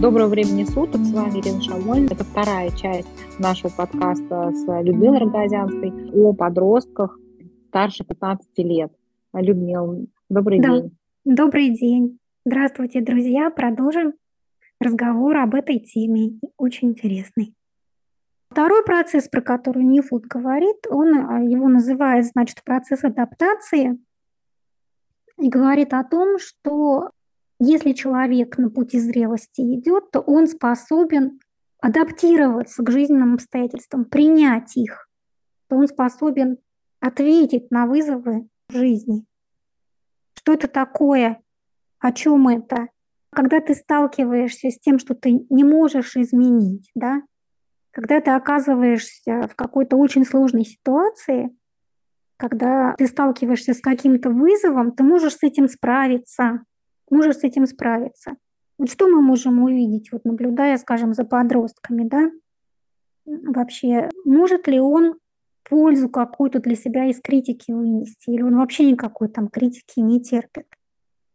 Доброго времени суток, с вами Ирина Шамоль. Это вторая часть нашего подкаста с Людмилой Рогозянской о подростках старше 15 лет. Людмила, добрый да. день. Добрый день. Здравствуйте, друзья. Продолжим разговор об этой теме, очень интересный. Второй процесс, про который Нифуд говорит, он а, его называет, значит, процесс адаптации и говорит о том, что если человек на пути зрелости идет, то он способен адаптироваться к жизненным обстоятельствам, принять их, то он способен ответить на вызовы жизни. Что это такое? О чем это? Когда ты сталкиваешься с тем, что ты не можешь изменить, да? когда ты оказываешься в какой-то очень сложной ситуации, когда ты сталкиваешься с каким-то вызовом, ты можешь с этим справиться, можешь с этим справиться. Вот что мы можем увидеть, вот наблюдая, скажем, за подростками, да? Вообще, может ли он пользу какую-то для себя из критики вынести, или он вообще никакой там критики не терпит?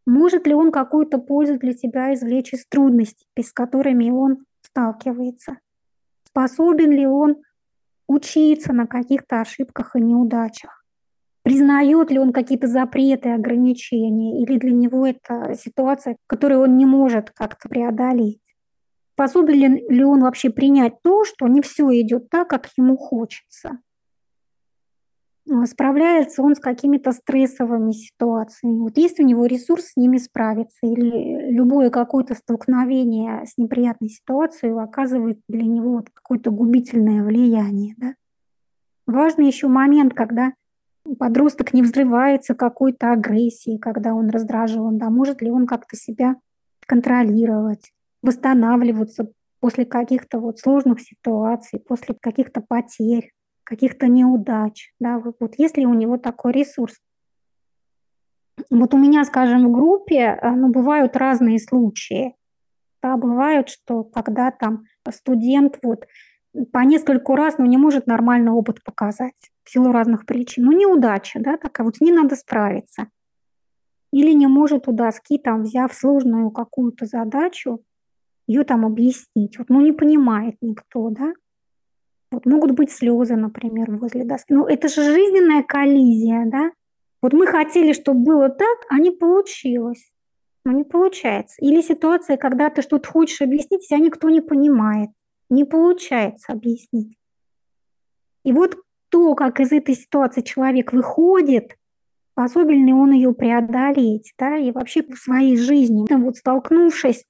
Может ли он какую-то пользу для себя извлечь из трудностей, с которыми он сталкивается? Способен ли он учиться на каких-то ошибках и неудачах? Признает ли он какие-то запреты, ограничения, или для него это ситуация, которую он не может как-то преодолеть. Способен ли он вообще принять то, что не все идет так, как ему хочется. А, справляется он с какими-то стрессовыми ситуациями. Вот есть у него ресурс с ними справиться, или любое какое-то столкновение с неприятной ситуацией оказывает для него вот какое-то губительное влияние. Да? Важный еще момент, когда подросток не взрывается какой-то агрессией, когда он раздражен, да, может ли он как-то себя контролировать, восстанавливаться после каких-то вот сложных ситуаций, после каких-то потерь, каких-то неудач, да, вот, вот есть ли у него такой ресурс. Вот у меня, скажем, в группе, э, ну, бывают разные случаи. Да, бывают, что когда там студент вот по нескольку раз, но не может нормально опыт показать в силу разных причин. Ну, неудача, да, такая вот, с ней надо справиться. Или не может у доски, там, взяв сложную какую-то задачу, ее там объяснить. Вот, ну, не понимает никто, да. Вот могут быть слезы, например, возле доски. Ну, это же жизненная коллизия, да. Вот мы хотели, чтобы было так, а не получилось. Но не получается. Или ситуация, когда ты что-то хочешь объяснить, тебя никто не понимает не получается объяснить. И вот то, как из этой ситуации человек выходит, способен ли он ее преодолеть, да, и вообще в своей жизни, вот столкнувшись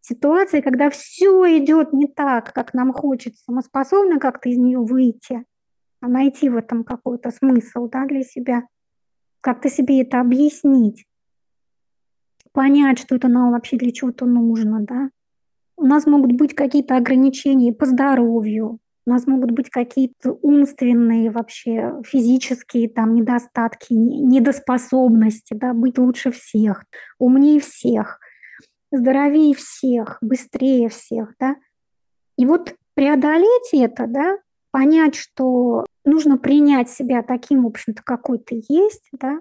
с ситуацией, когда все идет не так, как нам хочется, мы способны как-то из нее выйти, а найти в этом какой-то смысл, да, для себя, как-то себе это объяснить, понять, что это нам вообще для чего-то нужно, да, у нас могут быть какие-то ограничения по здоровью, у нас могут быть какие-то умственные вообще физические там недостатки, недоспособности, да, быть лучше всех, умнее всех, здоровее всех, быстрее всех, да. И вот преодолеть это, да, понять, что нужно принять себя таким, в общем-то, какой ты есть, да,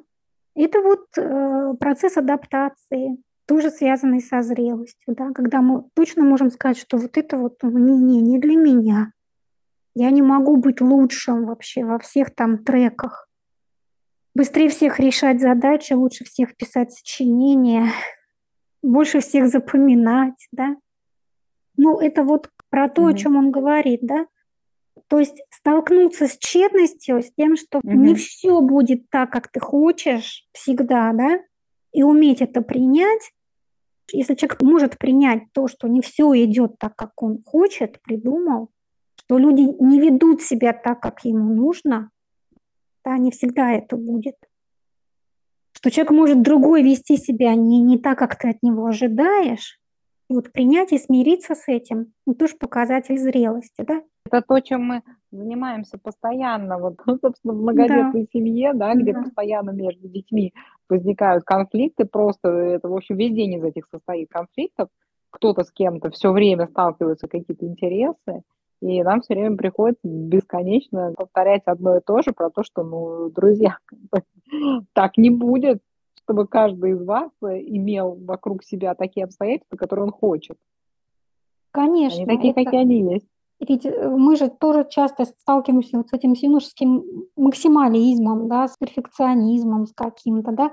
это вот э, процесс адаптации тоже связанный со зрелостью, да, когда мы точно можем сказать, что вот это вот не, не, не для меня. Я не могу быть лучшим вообще во всех там треках. Быстрее всех решать задачи, лучше всех писать сочинения, больше всех запоминать, да. Ну, это вот про то, mm-hmm. о чем он говорит, да. То есть столкнуться с тщетностью, с тем, что mm-hmm. не все будет так, как ты хочешь всегда, да, и уметь это принять, если человек может принять то, что не все идет так, как он хочет, придумал, что люди не ведут себя так, как ему нужно, да, не всегда это будет. Что человек может другой вести себя не, не так, как ты от него ожидаешь. Вот принять и смириться с этим, ну, тоже показатель зрелости, да? Это то, чем мы занимаемся постоянно, вот, ну, собственно, в многодетной да. семье, да, где да. постоянно между детьми возникают конфликты, просто это, в общем, весь день из этих состоит конфликтов, кто-то с кем-то все время сталкиваются какие-то интересы, и нам все время приходится бесконечно повторять одно и то же про то, что, ну, друзья, так не будет, чтобы каждый из вас имел вокруг себя такие обстоятельства, которые он хочет. Конечно. Они такие, это... какие они есть. Ведь э, мы же тоже часто сталкиваемся вот с этим юношеским максимализмом, да, с перфекционизмом, с каким-то, да.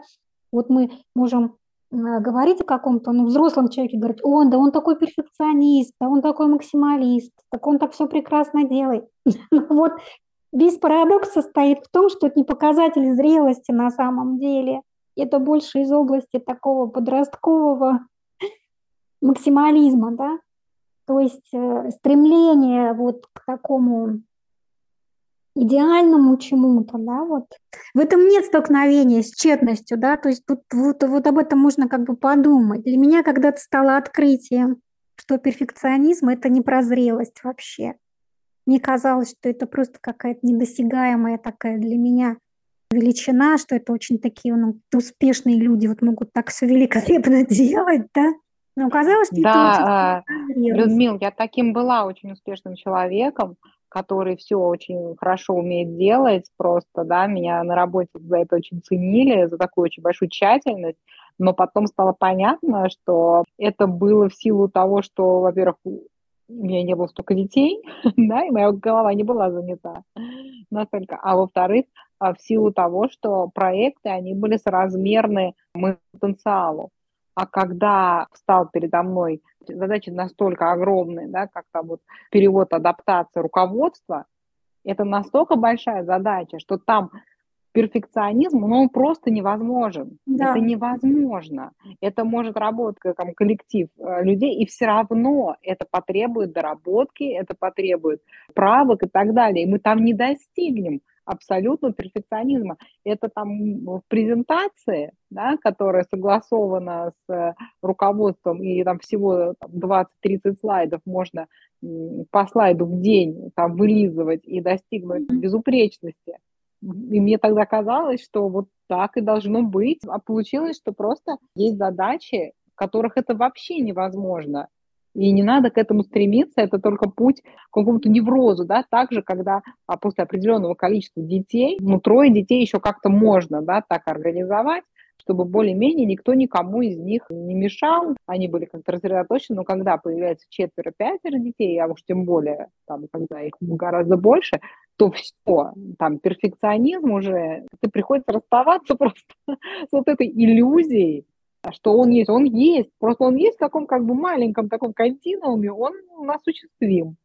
Вот мы можем э, говорить о каком-то ну, взрослом человеке, говорить, он, да он такой перфекционист, да он такой максималист, так он так все прекрасно делает. Вот весь парадокс состоит в том, что это не показатель зрелости на самом деле. Это больше из области такого подросткового максимализма, да, то есть э, стремление вот к такому идеальному чему-то, да, вот. В этом нет столкновения с тщетностью, да, то есть тут вот, вот об этом можно как бы подумать. Для меня когда-то стало открытием, что перфекционизм – это не прозрелость вообще. Мне казалось, что это просто какая-то недосягаемая такая для меня величина, что это очень такие ну, успешные люди вот могут так все великолепно делать, да, но оказалось, что да, это очень Людмил, я таким была очень успешным человеком, который все очень хорошо умеет делать, просто, да, меня на работе за это очень ценили, за такую очень большую тщательность, но потом стало понятно, что это было в силу того, что, во-первых, у меня не было столько детей, да, и моя голова не была занята настолько, а во-вторых, а, в силу того, что проекты, они были соразмерны моему потенциалу. А когда встал передо мной задачи настолько огромные, да, как там вот перевод, адаптация, руководство, это настолько большая задача, что там перфекционизм, ну, он просто невозможен. Да. Это невозможно. Это может работать как коллектив э, людей, и все равно это потребует доработки, это потребует правок и так далее. И мы там не достигнем абсолютно перфекционизма. Это там в презентации, да, которая согласована с э, руководством, и там всего 20-30 слайдов можно по слайду в день там вылизывать и достигнуть безупречности. И мне тогда казалось, что вот так и должно быть. А получилось, что просто есть задачи, которых это вообще невозможно. И не надо к этому стремиться, это только путь к какому-то неврозу, да, также, когда а, после определенного количества детей, ну, трое детей еще как-то можно, да, так организовать, чтобы более-менее никто никому из них не мешал, они были как-то рассредоточены, но когда появляется четверо-пятеро детей, а уж тем более, там, когда их гораздо больше, то все, там, перфекционизм уже, ты приходится расставаться просто с вот этой иллюзией, что он есть, он есть, просто он есть в таком как бы маленьком таком континууме, он у нас осуществим.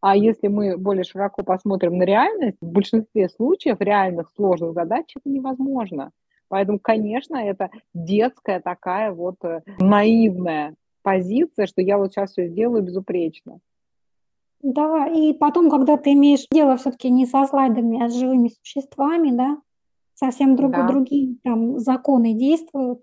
А если мы более широко посмотрим на реальность, в большинстве случаев реальных сложных задач это невозможно. Поэтому, конечно, это детская такая вот э, наивная позиция, что я вот сейчас все сделаю безупречно. Да, и потом, когда ты имеешь дело все-таки не со слайдами, а с живыми существами, да, совсем друг, да. другие там законы действуют,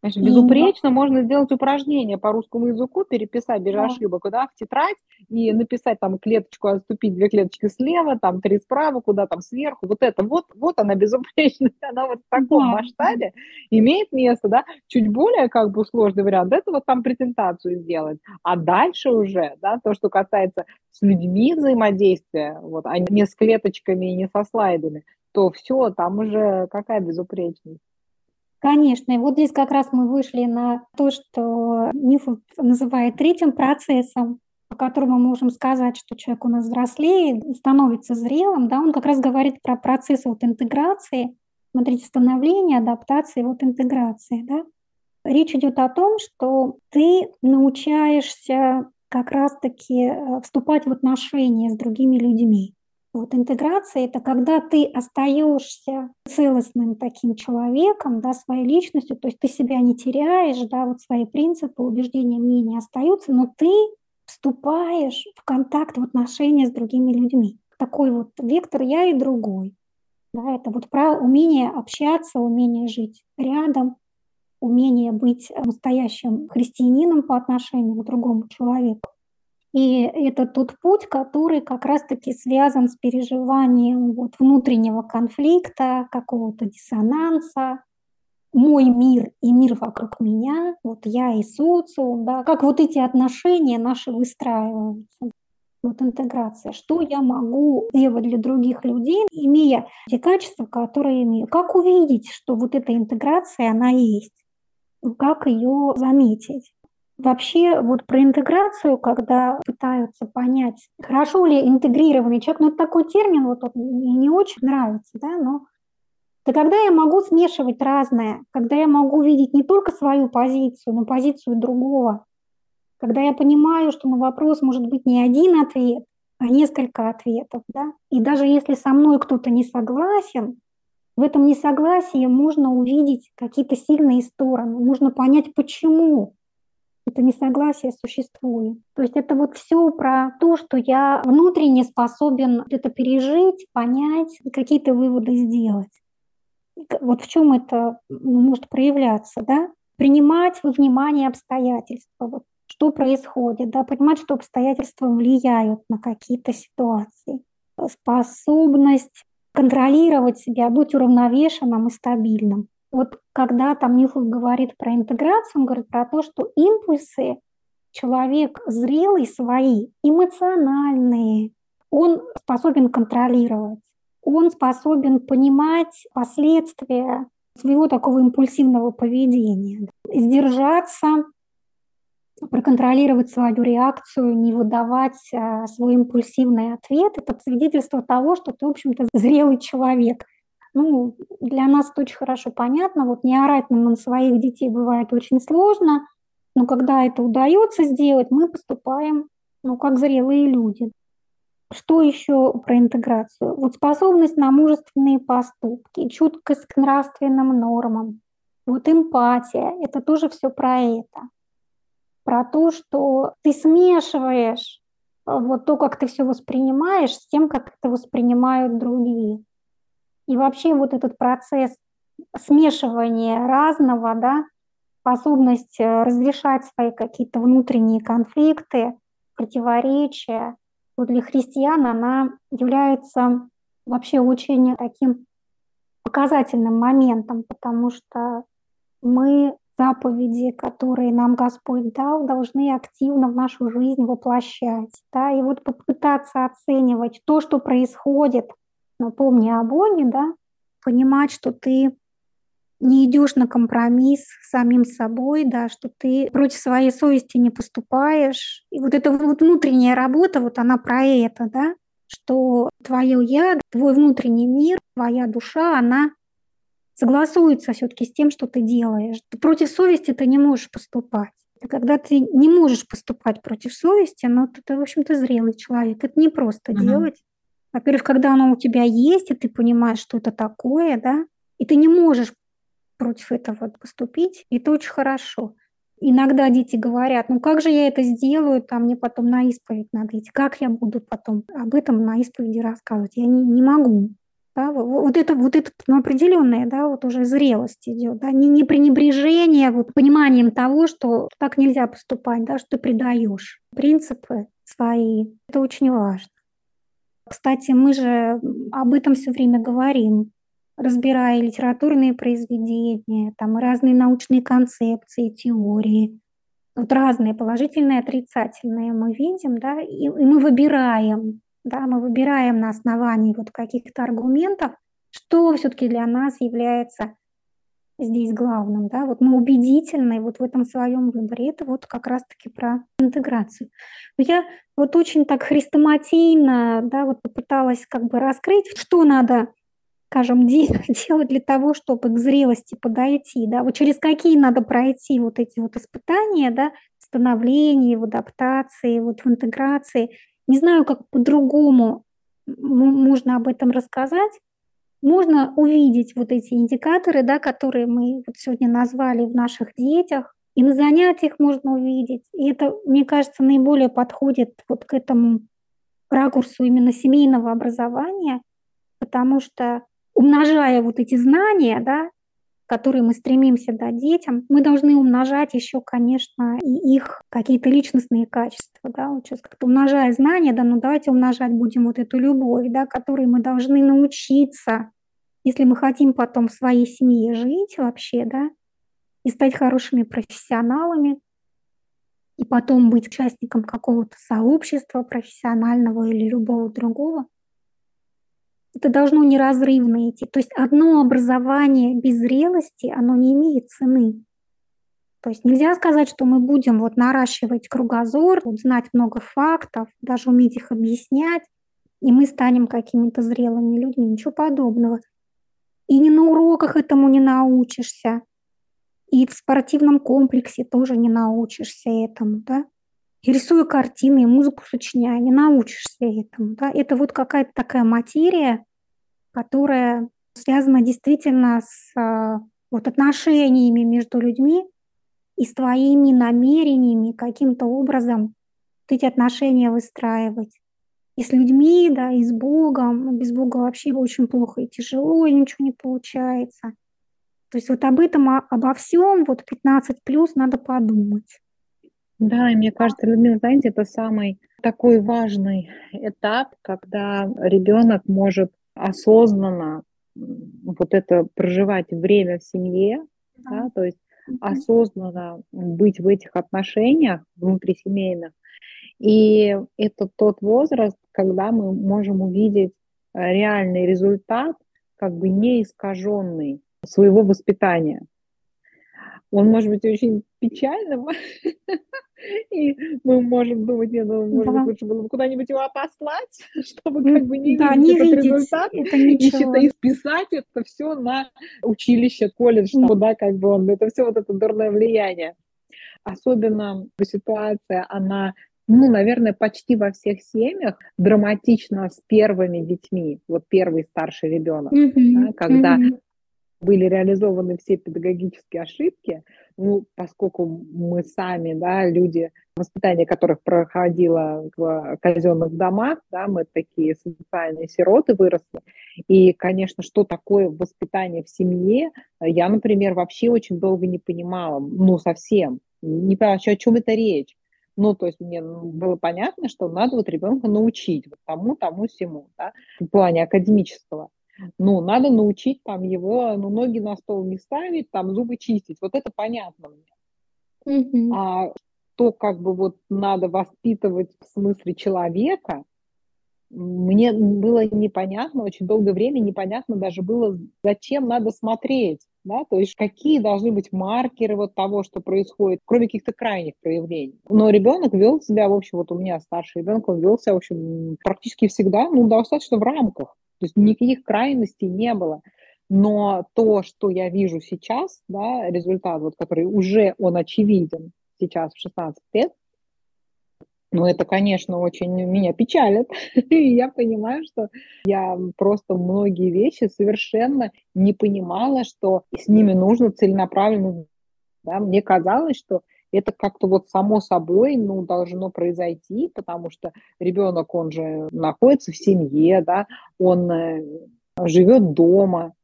Значит, безупречно и... можно сделать упражнение по русскому языку, переписать без да. ошибок, куда в тетрадь и написать там клеточку, отступить две клеточки слева, там три справа, куда там сверху. Вот это вот, вот она безупречность, она вот в таком да. масштабе имеет место, да. Чуть более как бы сложный вариант, это вот там презентацию сделать. А дальше уже, да, то, что касается с людьми взаимодействия, вот, а не с клеточками и не со слайдами, то все, там уже какая безупречность. Конечно, и вот здесь как раз мы вышли на то, что Нифу называет третьим процессом, по которому мы можем сказать, что человек у нас взрослеет, становится зрелым, да, он как раз говорит про процесс вот интеграции, смотрите, становления, адаптации, вот интеграции, да. Речь идет о том, что ты научаешься как раз-таки э, вступать в отношения с другими людьми. Вот интеграция – это когда ты остаешься целостным таким человеком, да, своей личностью, то есть ты себя не теряешь, да, вот свои принципы, убеждения, мнения остаются, но ты вступаешь в контакт, в отношения с другими людьми. Такой вот вектор «я» и «другой». Да, это вот про умение общаться, умение жить рядом, умение быть настоящим христианином по отношению к другому человеку. И это тот путь, который как раз-таки связан с переживанием вот внутреннего конфликта, какого-то диссонанса, мой мир и мир вокруг меня, вот я и социум, да, как вот эти отношения наши выстраиваются. Вот интеграция. Что я могу делать для других людей, имея те качества, которые имею? Как увидеть, что вот эта интеграция, она есть? Как ее заметить? Вообще вот про интеграцию, когда пытаются понять, хорошо ли интегрированный человек, ну такой термин вот он мне не очень нравится, да, но это когда я могу смешивать разное, когда я могу видеть не только свою позицию, но позицию другого, когда я понимаю, что на вопрос может быть не один ответ, а несколько ответов, да, и даже если со мной кто-то не согласен, в этом несогласии можно увидеть какие-то сильные стороны, можно понять, почему это несогласие существует. То есть это вот все про то, что я внутренне способен это пережить, понять, какие-то выводы сделать. Вот в чем это может проявляться, да? Принимать во внимание обстоятельства, вот что происходит, да, понимать, что обстоятельства влияют на какие-то ситуации. Способность контролировать себя, быть уравновешенным и стабильным. Вот когда там Ньюфилд говорит про интеграцию, он говорит про то, что импульсы человек зрелый свои, эмоциональные, он способен контролировать, он способен понимать последствия своего такого импульсивного поведения, сдержаться, проконтролировать свою реакцию, не выдавать а, свой импульсивный ответ. Это свидетельство того, что ты, в общем-то, зрелый человек – ну, для нас это очень хорошо понятно. Вот не орать на своих детей бывает очень сложно, но когда это удается сделать, мы поступаем, ну, как зрелые люди. Что еще про интеграцию? Вот способность на мужественные поступки, чуткость к нравственным нормам, вот эмпатия, это тоже все про это. Про то, что ты смешиваешь э, вот то, как ты все воспринимаешь, с тем, как это воспринимают другие. И вообще вот этот процесс смешивания разного, да, способность э, разрешать свои какие-то внутренние конфликты, противоречия, вот для христиан она является вообще очень таким показательным моментом, потому что мы заповеди, которые нам Господь дал, должны активно в нашу жизнь воплощать. Да? И вот попытаться оценивать то, что происходит но помни о Боге, да, понимать, что ты не идешь на компромисс с самим собой, да, что ты против своей совести не поступаешь. И вот эта вот внутренняя работа, вот она про это, да, что твое я, твой внутренний мир, твоя душа, она согласуется все-таки с тем, что ты делаешь. Ты против совести ты не можешь поступать. Когда ты не можешь поступать против совести, но ну, ты, в общем-то, зрелый человек. Это не просто uh-huh. делать. Во-первых, когда оно у тебя есть, и ты понимаешь, что это такое, да, и ты не можешь против этого поступить, это очень хорошо. Иногда дети говорят, ну как же я это сделаю, там мне потом на исповедь надо идти, как я буду потом об этом на исповеди рассказывать, я не, не могу. Да, вот это, вот это ну, определенная, да, вот уже зрелость идет, да, не, не пренебрежение, вот пониманием того, что так нельзя поступать, да, что ты предаешь принципы свои. Это очень важно. Кстати, мы же об этом все время говорим, разбирая литературные произведения, там разные научные концепции, теории. Вот разные положительные, отрицательные мы видим, да, и, и мы выбираем, да, мы выбираем на основании вот каких-то аргументов, что все-таки для нас является здесь главным, да, вот мы убедительны вот в этом своем выборе, это вот как раз-таки про интеграцию. Я вот очень так хрестоматийно, да, вот попыталась как бы раскрыть, что надо, скажем, делать для того, чтобы к зрелости подойти, да, вот через какие надо пройти вот эти вот испытания, да, становления, в адаптации, вот в интеграции. Не знаю, как по-другому можно об этом рассказать, можно увидеть вот эти индикаторы, да, которые мы вот сегодня назвали в наших детях, и на занятиях можно увидеть. И это, мне кажется, наиболее подходит вот к этому ракурсу именно семейного образования, потому что умножая вот эти знания, да, которые мы стремимся дать детям, мы должны умножать еще, конечно, и их какие-то личностные качества. Да? Вот сейчас как-то умножая знания, да, ну давайте умножать будем вот эту любовь, да, которой мы должны научиться, если мы хотим потом в своей семье жить вообще, да, и стать хорошими профессионалами, и потом быть участником какого-то сообщества профессионального или любого другого – это должно неразрывно идти. То есть одно образование без зрелости, оно не имеет цены. То есть нельзя сказать, что мы будем вот наращивать кругозор, вот знать много фактов, даже уметь их объяснять, и мы станем какими-то зрелыми людьми. Ничего подобного. И не на уроках этому не научишься, и в спортивном комплексе тоже не научишься этому, да. И рисуя картины, и музыку сочиняя, не научишься этому, да. Это вот какая-то такая материя, которая связана действительно с а, вот отношениями между людьми и с твоими намерениями каким-то образом эти отношения выстраивать. И с людьми, да, и с Богом. Без Бога вообще очень плохо и тяжело, и ничего не получается. То есть вот об этом, обо всем, вот 15 плюс надо подумать. Да, и мне кажется, Людмила, знаете, это самый такой важный этап, когда ребенок может осознанно вот это проживать время в семье, да, да то есть осознанно быть в этих отношениях внутрисемейных. И это тот возраст, когда мы можем увидеть э, реальный результат, как бы не искаженный своего воспитания. Он может быть очень печальным, и мы можем думать, нет, ну, может быть, лучше было бы куда-нибудь его отослать, чтобы как бы не да, видеть не этот видеть результат, это и ничего. считай, списать это все на училище, колледж, Да. да, как бы он, это все вот это дурное влияние. Особенно ситуация, она ну, наверное, почти во всех семьях драматично с первыми детьми, вот первый старший ребенок, да, Мгм, когда мгм. были реализованы все педагогические ошибки, ну, поскольку мы сами, да, люди, воспитание которых проходило в казенных домах, да, мы такие социальные сироты выросли, и, конечно, что такое воспитание в семье, я, например, вообще очень долго не понимала, ну, совсем, не понимала, о чем это речь. Ну, то есть мне было понятно, что надо вот ребенка научить вот тому, тому, всему, да, в плане академического. Ну, надо научить там его, ну, ноги на стол не ставить, там зубы чистить. Вот это понятно мне. Мгм. А то, как бы вот надо воспитывать в смысле человека, мне было непонятно, очень долгое время непонятно даже было, зачем надо смотреть, да, то есть какие должны быть маркеры вот того, что происходит, кроме каких-то крайних проявлений. Но ребенок вел себя, в общем, вот у меня старший ребенок, он вел себя, в общем, практически всегда, ну, достаточно в рамках, то есть никаких крайностей не было. Но то, что я вижу сейчас, да, результат, вот, который уже он очевиден сейчас в 16 лет, ну, это, конечно, очень меня печалит. И я понимаю, что я просто многие вещи совершенно не понимала, что с ними нужно целенаправленно. Да? Мне казалось, что это как-то вот само собой ну, должно произойти, потому что ребенок, он же находится в семье, да, он э, живет дома,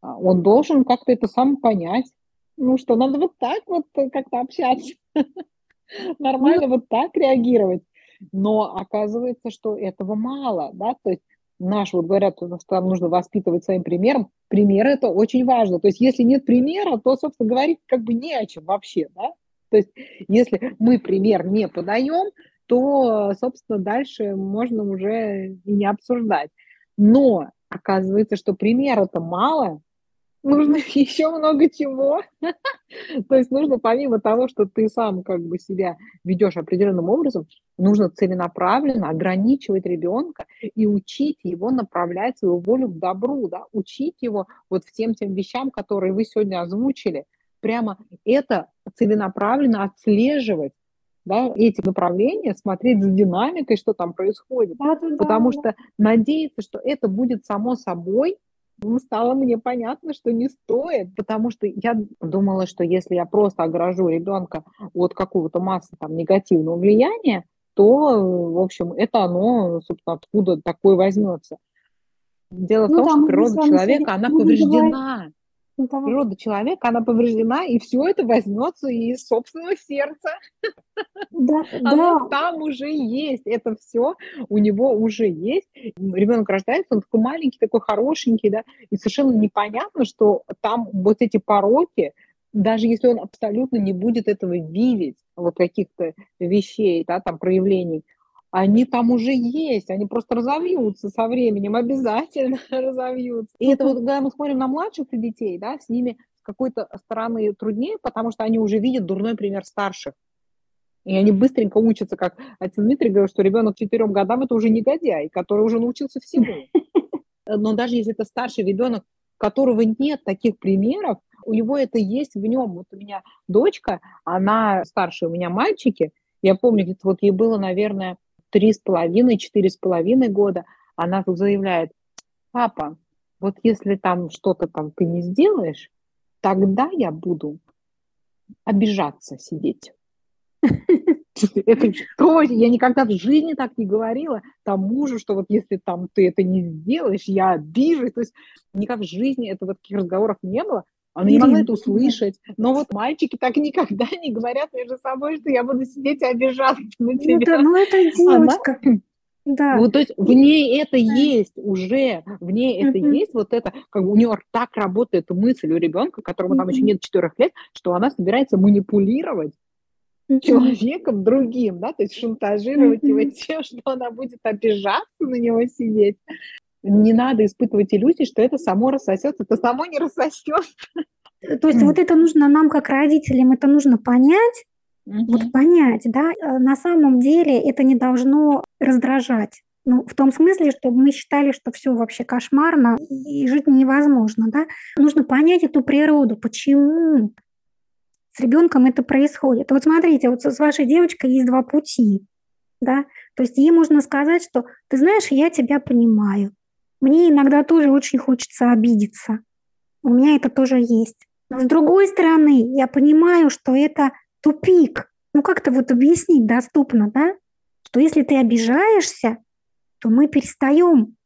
а он должен как-то это сам понять. Ну что, надо вот так вот как-то общаться нормально вот так реагировать. Но оказывается, что этого мало, да, то есть наш, вот говорят, что нам нужно воспитывать своим примером. Пример это очень важно. То есть если нет примера, то, собственно, говорить как бы не о чем вообще, да. То есть если мы пример не подаем, то, собственно, дальше можно уже и не обсуждать. Но оказывается, что примера-то мало, нужно еще много чего. То есть нужно помимо того, что ты сам как бы себя ведешь определенным образом, нужно целенаправленно ограничивать ребенка и учить его направлять свою волю к добру, да, учить его вот всем тем вещам, которые вы сегодня озвучили. Прямо это целенаправленно отслеживать, да, эти направления, смотреть за динамикой, что там происходит. Да, да, Потому да. что надеяться, что это будет само собой, ну, стало мне понятно, что не стоит, потому что я думала, что если я просто огражу ребенка от какого-то массы там негативного влияния, то, в общем, это оно, собственно, откуда такое возьмется. Дело Ну в том, да, что природа человека, она будем говорить. Да. Природа человека, она повреждена, и все это возьмется из собственного сердца. Да, Оно да. там уже есть, это все у него уже есть. Ребенок рождается, он такой маленький, такой хорошенький, да, и совершенно непонятно, что там вот эти пороки, даже если он абсолютно не будет этого видеть, вот каких-то вещей, да, там проявлений, они там уже есть, они просто разовьются со временем, обязательно разовьются. И это вот, когда мы смотрим на младших детей, да, с ними какой-то стороны труднее, потому что они уже видят дурной пример старших. И они быстренько учатся, как отец Дмитрий говорил, что ребенок к четырем годам это уже негодяй, который уже научился всему. Но даже если это старший ребенок, которого нет таких примеров, у него это есть в нем. Вот у меня дочка, она старше у меня мальчики. Я помню, где-то вот ей было, наверное, три с половиной, четыре с половиной года. Она тут заявляет, папа, вот если там что-то там ты не сделаешь, тогда я буду обижаться сидеть. Это что? Я никогда в жизни так не говорила там мужу, что вот если там ты это не сделаешь, я обижусь. То есть никак в жизни этого таких разговоров не было. Она не могла это услышать. Но вот мальчики так никогда не говорят между собой, что я буду сидеть и обижаться на тебя. Ну, это, ну, это девочка. Она... Да. Вот, то есть в ней это да. есть уже, в ней это mm-hmm. есть, вот это, как бы у нее так работает мысль у ребенка, которому mm-hmm. там еще нет четырех лет, что она собирается манипулировать человеком другим, да, то есть шантажировать его тем, что она будет обижаться на него сидеть. Не надо испытывать иллюзии, что это само рассосется, это само не рассосется. То есть вот это нужно нам, как родителям, это нужно понять, mm вот понять, да, э, на самом деле это не должно раздражать. Ну, в том смысле, что мы считали, что все вообще кошмарно и жить невозможно, да. Нужно понять эту природу, почему с ребенком это происходит. Вот смотрите, вот с вашей девочкой есть два пути, да, то есть ей можно сказать, что ты знаешь, я тебя понимаю, мне иногда тоже очень хочется обидеться, у меня это тоже есть. Но с другой стороны, я понимаю, что это тупик. Ну как-то вот объяснить доступно, да, что если ты обижаешься, то мы перестаем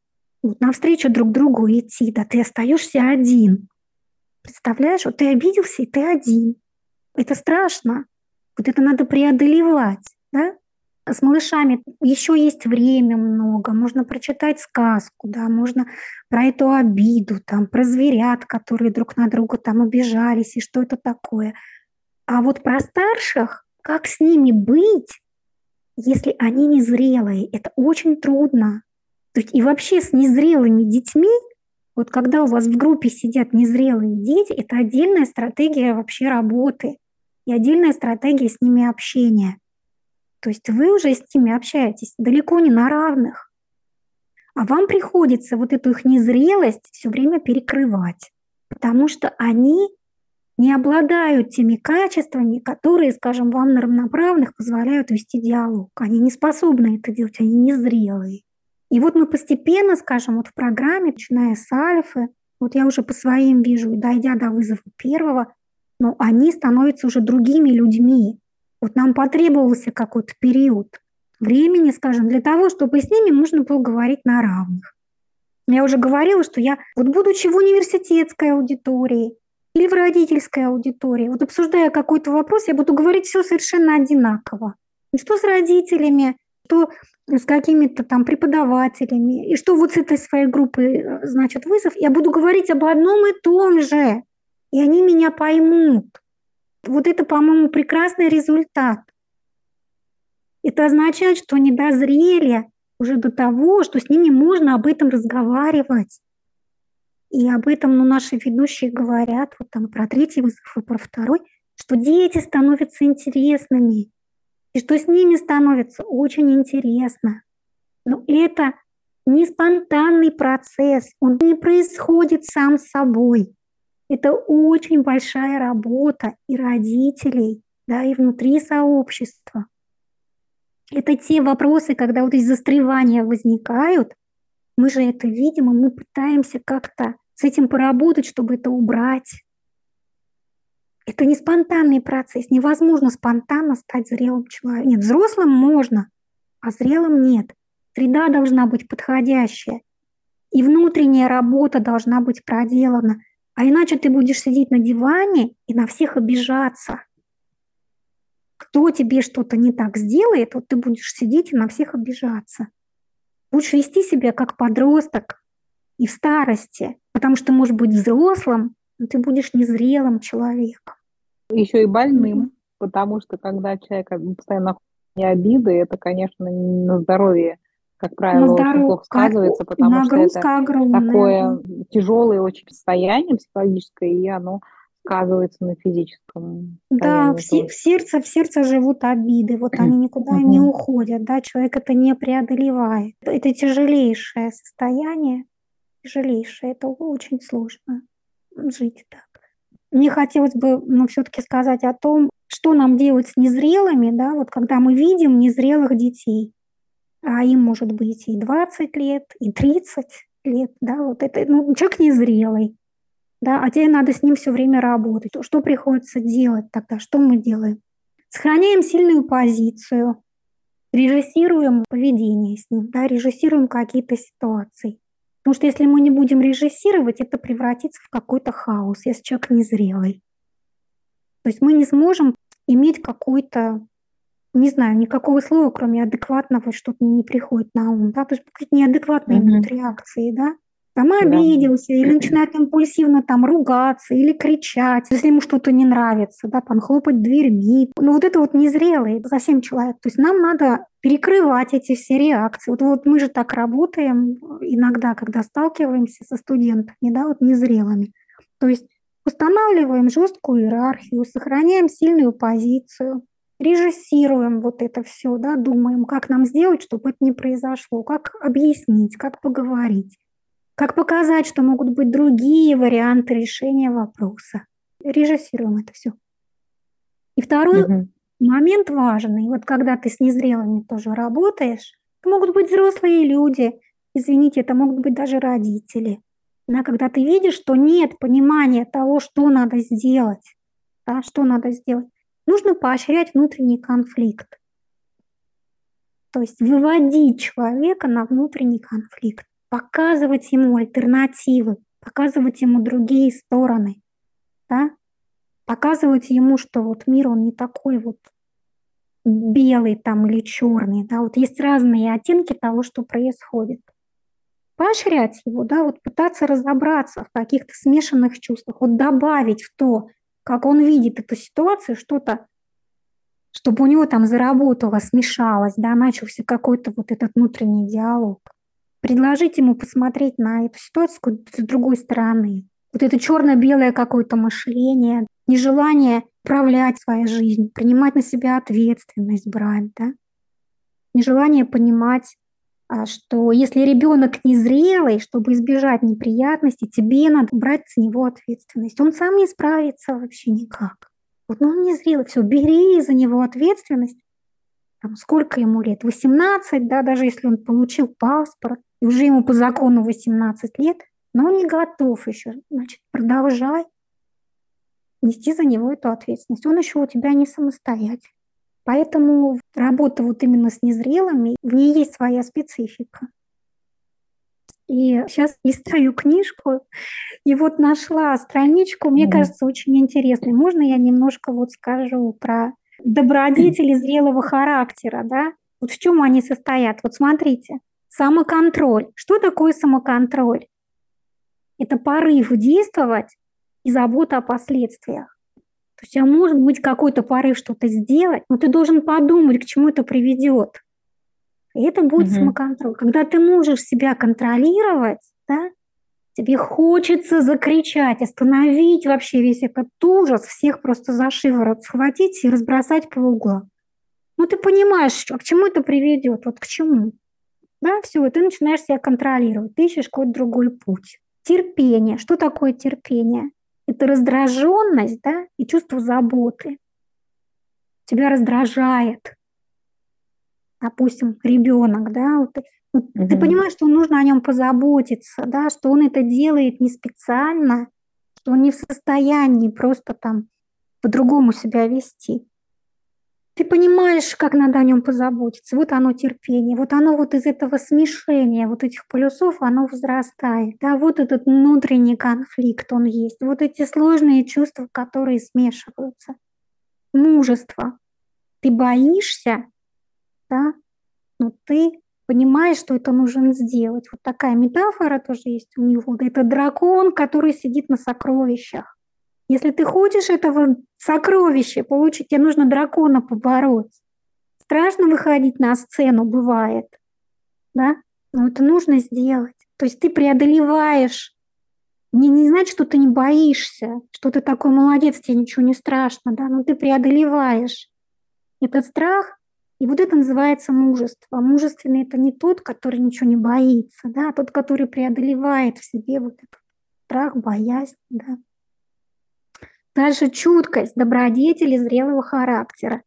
вот навстречу друг другу идти, да ты остаешься один. Представляешь, вот ты обиделся, и ты один. Это страшно. Вот это надо преодолевать, да? С малышами еще есть время много, можно прочитать сказку, да, можно про эту обиду, там, про зверят, которые друг на друга там обижались, и что это такое. А вот про старших, как с ними быть, если они незрелые, это очень трудно. То есть и вообще с незрелыми детьми, вот когда у вас в группе сидят незрелые дети, это отдельная стратегия вообще работы и отдельная стратегия с ними общения. То есть вы уже с ними общаетесь далеко не на равных. А вам приходится вот эту их незрелость все время перекрывать, потому что они не обладают теми качествами, которые, скажем, вам на равноправных позволяют вести диалог. Они не способны это делать, они незрелые. И вот мы постепенно, скажем, вот в программе, начиная с альфы, вот я уже по своим вижу, дойдя до вызова первого, но они становятся уже другими людьми. Вот нам потребовался какой-то период времени, скажем, для того, чтобы с ними можно было говорить на равных. Я уже говорила, что я, вот будучи в университетской аудитории или в родительской аудитории, вот обсуждая какой-то вопрос, я буду говорить все совершенно одинаково. И что с родителями, что с какими-то там преподавателями, и что вот с этой своей группой, э, значит, вызов, я буду говорить об одном и том же и они меня поймут. Вот это, по-моему, прекрасный результат. Это означает, что они дозрели уже до того, что с ними можно об этом разговаривать. И об этом ну, наши ведущие говорят, вот там про третий вызов и про второй, что дети становятся интересными, и что с ними становится очень интересно. Но это не спонтанный процесс, он не происходит сам собой. Это очень большая работа и родителей, да, и внутри сообщества. Это те вопросы, когда вот эти застревания возникают, мы же это видим, и мы пытаемся как-то с этим поработать, чтобы это убрать. Это не спонтанный процесс. Невозможно спонтанно стать зрелым человеком. Нет, взрослым можно, а зрелым нет. Среда должна быть подходящая. И внутренняя работа должна быть проделана – а иначе ты будешь сидеть на диване и на всех обижаться. Кто тебе что-то не так сделает, вот ты будешь сидеть и на всех обижаться. Будешь вести себя как подросток и в старости, потому что, может быть, взрослым, но ты будешь незрелым человеком. Еще и больным, потому что когда человек постоянно не обиды, это, конечно, на здоровье как правило, здоров... очень плохо сказывается, потому что это огромная. такое тяжелое очень состояние психологическое, и оно сказывается на физическом. Да, в, в сердце, в сердце живут обиды, вот они никуда не уходят, да, человек это не преодолевает. Это тяжелейшее состояние, тяжелейшее, это очень сложно жить так. Мне хотелось бы, ну, все-таки сказать о том, что нам делать с незрелыми, да, вот когда мы видим незрелых детей, а им может быть и 20 лет, и 30 лет, да, вот это, ну, человек незрелый, да, а тебе надо с ним все время работать. Что приходится делать тогда? Что мы делаем? Сохраняем сильную позицию, режиссируем поведение с ним, да, режиссируем какие-то ситуации. Потому что если мы не будем режиссировать, это превратится в какой-то хаос, если человек незрелый. То есть мы не сможем иметь какой-то, не знаю, никакого слова, кроме адекватного, что-то не приходит на ум, да, то есть какие-то неадекватные mm-hmm. реакции, да, там обиделся, да. или начинает импульсивно там ругаться, или кричать, если ему что-то не нравится, да, там хлопать дверьми. Ну вот это вот незрелый совсем человек. То есть нам надо перекрывать эти все реакции. Вот, вот мы же так работаем иногда, когда сталкиваемся со студентами, да, вот незрелыми. То есть устанавливаем жесткую иерархию, сохраняем сильную позицию, режиссируем вот это все, да, думаем, как нам сделать, чтобы это не произошло, как объяснить, как поговорить. Как показать, что могут быть другие варианты решения вопроса? Режиссируем это все. И второй угу. момент важный. Вот когда ты с незрелыми тоже работаешь, это могут быть взрослые люди, извините, это могут быть даже родители. Да, когда ты видишь, что нет понимания того, что надо сделать, да, что надо сделать, нужно поощрять внутренний конфликт. То есть выводить человека на внутренний конфликт показывать ему альтернативы, показывать ему другие стороны, да? показывать ему, что вот мир, он не такой вот белый там или черный, да, вот есть разные оттенки того, что происходит. Поощрять его, да, вот пытаться разобраться в каких-то смешанных чувствах, вот добавить в то, как он видит эту ситуацию, что-то, чтобы у него там заработало, смешалось, да, начался какой-то вот этот внутренний диалог предложить ему посмотреть на эту ситуацию с другой стороны. Вот это черно-белое какое-то мышление, нежелание управлять своей жизнью, принимать на себя ответственность, брать, да? Нежелание понимать, что если ребенок незрелый, чтобы избежать неприятностей, тебе надо брать с него ответственность. Он сам не справится вообще никак. Вот, ну он незрелый, все, бери за него ответственность. Там, сколько ему лет? 18, да, даже если он получил паспорт, и уже ему по закону 18 лет, но он не готов еще, значит, продолжай нести за него эту ответственность. Он еще у тебя не самостоятельный. Поэтому работа вот именно с незрелыми, в ней есть своя специфика. И сейчас листаю книжку, и вот нашла страничку, мне mm-hmm. кажется, очень интересной. Можно я немножко вот скажу про добродетели зрелого характера, да? Вот в чем они состоят? Вот смотрите, Самоконтроль. Что такое самоконтроль? Это порыв действовать и забота о последствиях. То есть, а может быть какой-то порыв что-то сделать, но ты должен подумать, к чему это приведет. И это будет угу. самоконтроль. Когда ты можешь себя контролировать, да, тебе хочется закричать, остановить вообще весь этот ужас, всех просто за шиворот схватить и разбросать по углам. Ну ты понимаешь, а к чему это приведет, вот к чему. Да, все, ты начинаешь себя контролировать, ты ищешь какой-то другой путь. Терпение. Что такое терпение? Это раздраженность, да, и чувство заботы. Тебя раздражает, допустим, ребенок, да, вот, угу. ты понимаешь, что нужно о нем позаботиться, да, что он это делает не специально, что он не в состоянии просто там по-другому себя вести. Ты понимаешь, как надо о нем позаботиться. Вот оно терпение, вот оно вот из этого смешения, вот этих полюсов, оно возрастает. Да, вот этот внутренний конфликт, он есть. Вот эти сложные чувства, которые смешиваются. Мужество. Ты боишься, да, но ты понимаешь, что это нужно сделать. Вот такая метафора тоже есть у него. Это дракон, который сидит на сокровищах. Если ты хочешь этого сокровища получить, тебе нужно дракона побороть. Страшно выходить на сцену, бывает, да, но это нужно сделать. То есть ты преодолеваешь не, не значит, что ты не боишься, что ты такой молодец, тебе ничего не страшно, да, но ты преодолеваешь этот страх, и вот это называется мужество. Мужественный – это не тот, который ничего не боится, да, а тот, который преодолевает в себе вот этот страх, боязнь, да. Дальше чуткость, добродетели зрелого характера,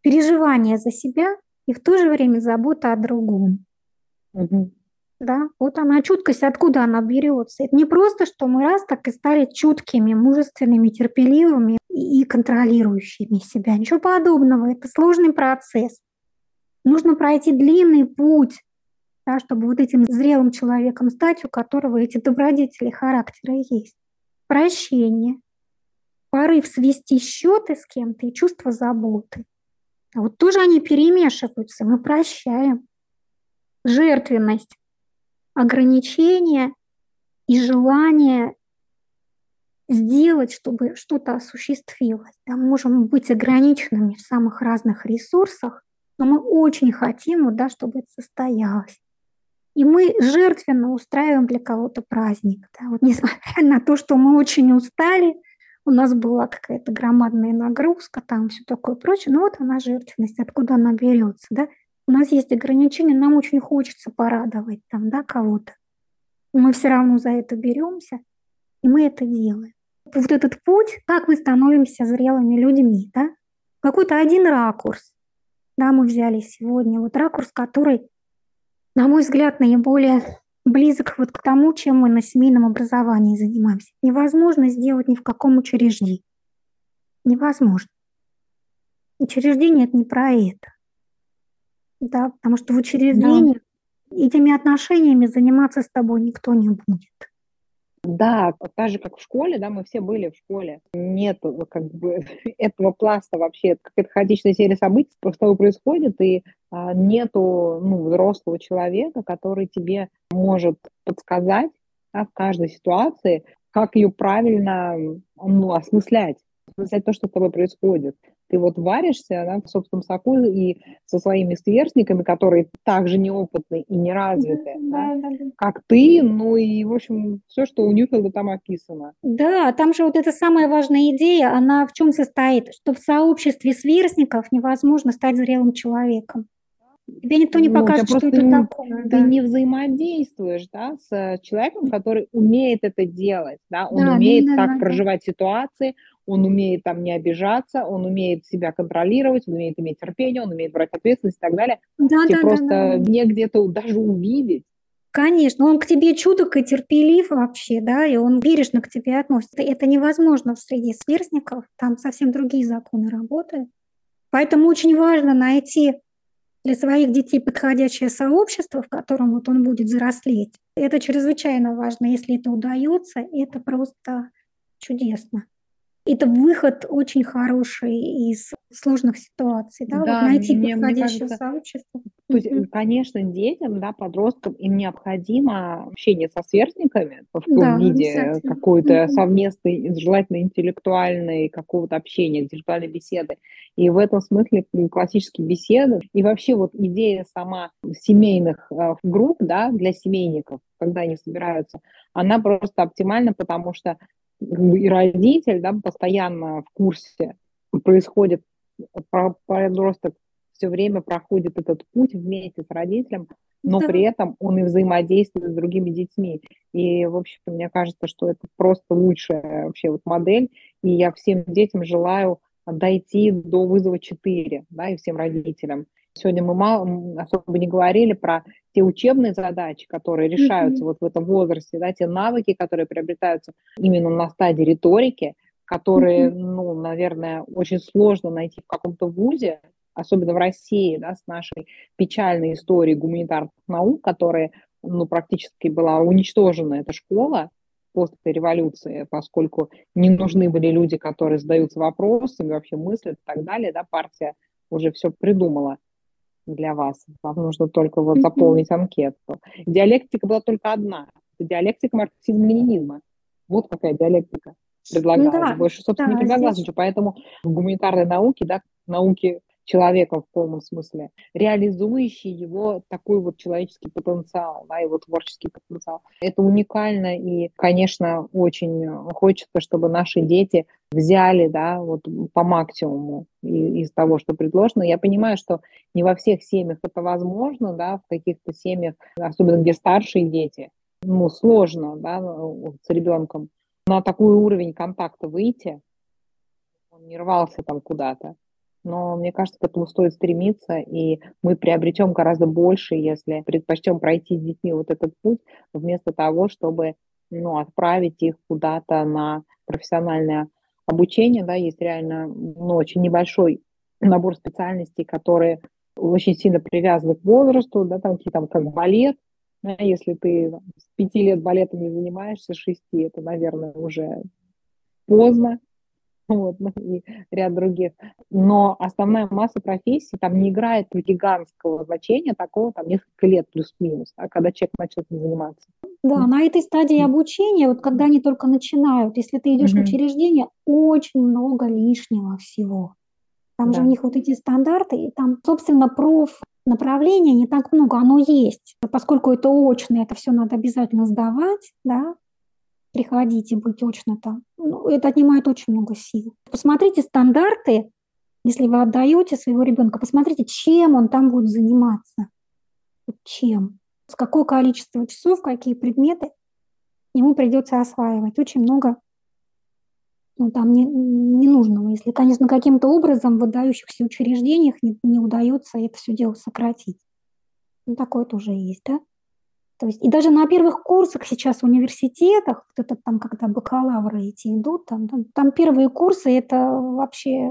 переживание за себя и в то же время забота о другом. Угу. Да, вот она, чуткость, откуда она берется? Это не просто, что мы раз так и стали чуткими, мужественными, терпеливыми и контролирующими себя. Ничего подобного. Это сложный процесс. Нужно пройти длинный путь, да, чтобы вот этим зрелым человеком стать, у которого эти добродетели характера есть. Прощение, порыв свести счеты с кем-то и чувство заботы. А вот тоже они перемешиваются, мы прощаем. Жертвенность, ограничение и желание сделать, чтобы что-то осуществилось. Да, можем быть ограниченными в самых разных ресурсах, но мы очень хотим, да, чтобы это состоялось. И мы жертвенно устраиваем для кого-то праздник. Да. Вот несмотря на то, что мы очень устали, у нас была какая-то громадная нагрузка, там все такое прочее, но вот она жертвенность, откуда она берется, да. У нас есть ограничения, нам очень хочется порадовать там, да, кого-то. Мы все равно за это беремся, и мы это делаем вот этот путь, как мы становимся зрелыми людьми, да? Какой-то один ракурс, да, мы взяли сегодня, вот ракурс, который, на мой взгляд, наиболее близок вот к тому, чем мы на семейном образовании занимаемся. Невозможно сделать ни в каком учреждении. Невозможно. Учреждение – это не про это. Да, потому что в учреждении да. этими отношениями заниматься с тобой никто не будет. Да, так же, как в школе, да, мы все были в школе. Нет как бы этого пласта вообще, это какая-то хаотичная серия событий, что происходит, и а, нету ну, взрослого человека, который тебе может подсказать да, в каждой ситуации, как ее правильно ну, осмыслять, осмыслять то, что с тобой происходит ты вот варишься да, в собственном соку и со своими сверстниками, которые также неопытны и неразвиты, да, да, да, как ты, ну и, в общем, все, что у Ньюфилда там описано. Да, там же вот эта самая важная идея, она в чем состоит? Что в сообществе сверстников невозможно стать зрелым человеком. Тебе никто не ну, покажет, ну, что это такое. Ты да. не взаимодействуешь да, с человеком, который умеет это делать. Да? Он да, умеет да, так да, проживать да. ситуации, он умеет там не обижаться, он умеет себя контролировать, он умеет иметь терпение, он умеет брать ответственность и так далее. Да, Тебе да, просто да, да. не где-то даже увидеть. Конечно, он к тебе чудок и терпелив вообще, да, и он бережно к тебе относится. Это невозможно в среде сверстников, там совсем другие законы работают. Поэтому очень важно найти для своих детей подходящее сообщество, в котором вот он будет взрослеть. Это чрезвычайно важно. Если это удается, это просто чудесно это выход очень хороший из сложных ситуаций, да, да вот найти мне, подходящее мне кажется, сообщество. То есть, mm-hmm. конечно, детям, да, подросткам им необходимо общение со сверстниками в том да, виде, какой-то mm-hmm. совместный, желательно интеллектуальный какого-то общения, интеллектуальной беседы. И в этом смысле классические беседы и вообще вот идея сама семейных э, групп, да, для семейников, когда они собираются, она просто оптимальна, потому что и родитель да, постоянно в курсе происходит, подросток все время проходит этот путь вместе с родителем, но да. при этом он и взаимодействует с другими детьми. И, в общем мне кажется, что это просто лучшая вообще вот модель. И я всем детям желаю дойти до вызова 4, да, и всем родителям. Сегодня мы мало, особо не говорили про те учебные задачи, которые решаются mm-hmm. вот в этом возрасте, да, те навыки, которые приобретаются именно на стадии риторики, которые, mm-hmm. ну, наверное, очень сложно найти в каком-то вузе, особенно в России, да, с нашей печальной историей гуманитарных наук, которые, ну, практически была уничтожена эта школа после революции, поскольку не нужны были люди, которые задаются вопросами, вообще мыслят и так далее, да, партия уже все придумала для вас. Вам нужно только вот заполнить анкету. Диалектика была только одна. Это диалектика марксизма-ленинизма. Вот какая диалектика предлагалась. Да, Больше, собственно, да, не предлагалось здесь... ничего. Поэтому в гуманитарной науке, да, науке человеком в полном смысле, реализующий его такой вот человеческий потенциал, да, его творческий потенциал. Это уникально, и, конечно, очень хочется, чтобы наши дети взяли, да, вот по максимуму из того, что предложено. Я понимаю, что не во всех семьях это возможно, да, в каких-то семьях, особенно где старшие дети, ну, сложно, да, с ребенком на такой уровень контакта выйти, он не рвался там куда-то. Но мне кажется, к этому стоит стремиться, и мы приобретем гораздо больше, если предпочтем пройти с детьми вот этот путь, вместо того, чтобы ну, отправить их куда-то на профессиональное обучение. Да, есть реально ну, очень небольшой набор специальностей, которые очень сильно привязаны к возрасту, да, там какие-то как балет, да, если ты там, с пяти лет балетом не занимаешься, с шести, это, наверное, уже поздно, вот, ну, и ряд других. Но основная масса профессий там не играет гигантского значения, такого там несколько лет плюс-минус, а когда человек начал этим заниматься. Да, на этой стадии обучения, вот когда они только начинают, если ты идешь mm-hmm. в учреждение, очень много лишнего всего. Там да. же у них вот эти стандарты, и там, собственно, проф направления не так много, оно есть. Поскольку это очно, это все надо обязательно сдавать, да, приходить и быть очно там. Ну, это отнимает очень много сил. Посмотрите стандарты, если вы отдаете своего ребенка, посмотрите, чем он там будет заниматься. Чем? С какое количество часов, какие предметы ему придется осваивать. Очень много ну, там не, ненужного. Если, конечно, каким-то образом в выдающихся учреждениях не, не удается это все дело сократить. Ну, такое тоже есть, да? То есть, и даже на первых курсах сейчас в университетах, вот это там, когда бакалавры эти идут, там, там, там первые курсы, это вообще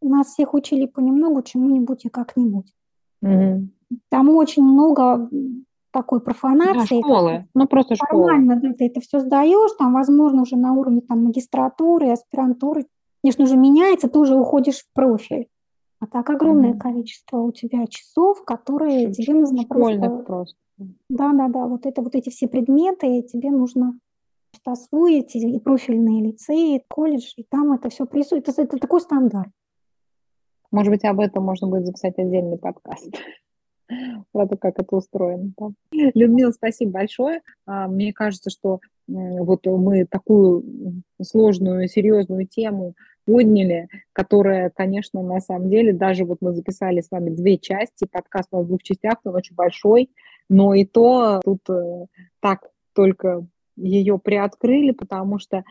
нас всех учили понемногу чему-нибудь и как-нибудь. Mm-hmm. Там очень много такой профанации. Да, школы, ну просто школы. Формально да, ты это все сдаешь, там, возможно, уже на уровне там, магистратуры, аспирантуры, конечно, уже меняется, ты уже уходишь в профиль. А так огромное mm-hmm. количество у тебя часов, которые Ш- тебе нужно просто... просто. Да, да, да, вот это вот эти все предметы тебе нужно освоить, и профильные лицеи, колледж, и там это все присутствует. Это, это такой стандарт. Может быть, об этом можно будет записать отдельный подкаст про то, как это устроено. Да. Людмила, спасибо большое. А, мне кажется, что вот мы такую сложную, серьезную тему подняли, которая, конечно, на самом деле, даже вот мы записали с вами две части, подкаст у нас в двух частях, он очень большой, но и то тут э, так только ее приоткрыли, потому что,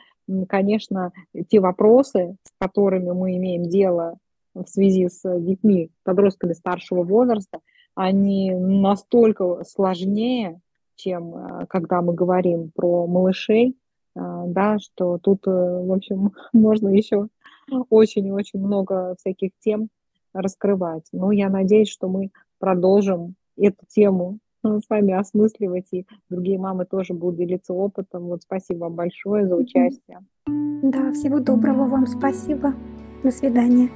конечно, те вопросы, с которыми мы имеем дело в связи с детьми, подростками старшего возраста, они настолько сложнее, чем э, когда мы говорим про малышей, э, да, что тут, э, в общем, можно еще очень-очень много всяких тем раскрывать. Но я надеюсь, что мы продолжим эту тему с вами осмысливать, и другие мамы тоже будут делиться опытом. Вот спасибо вам большое за участие. Да, всего доброго вам, спасибо. До свидания.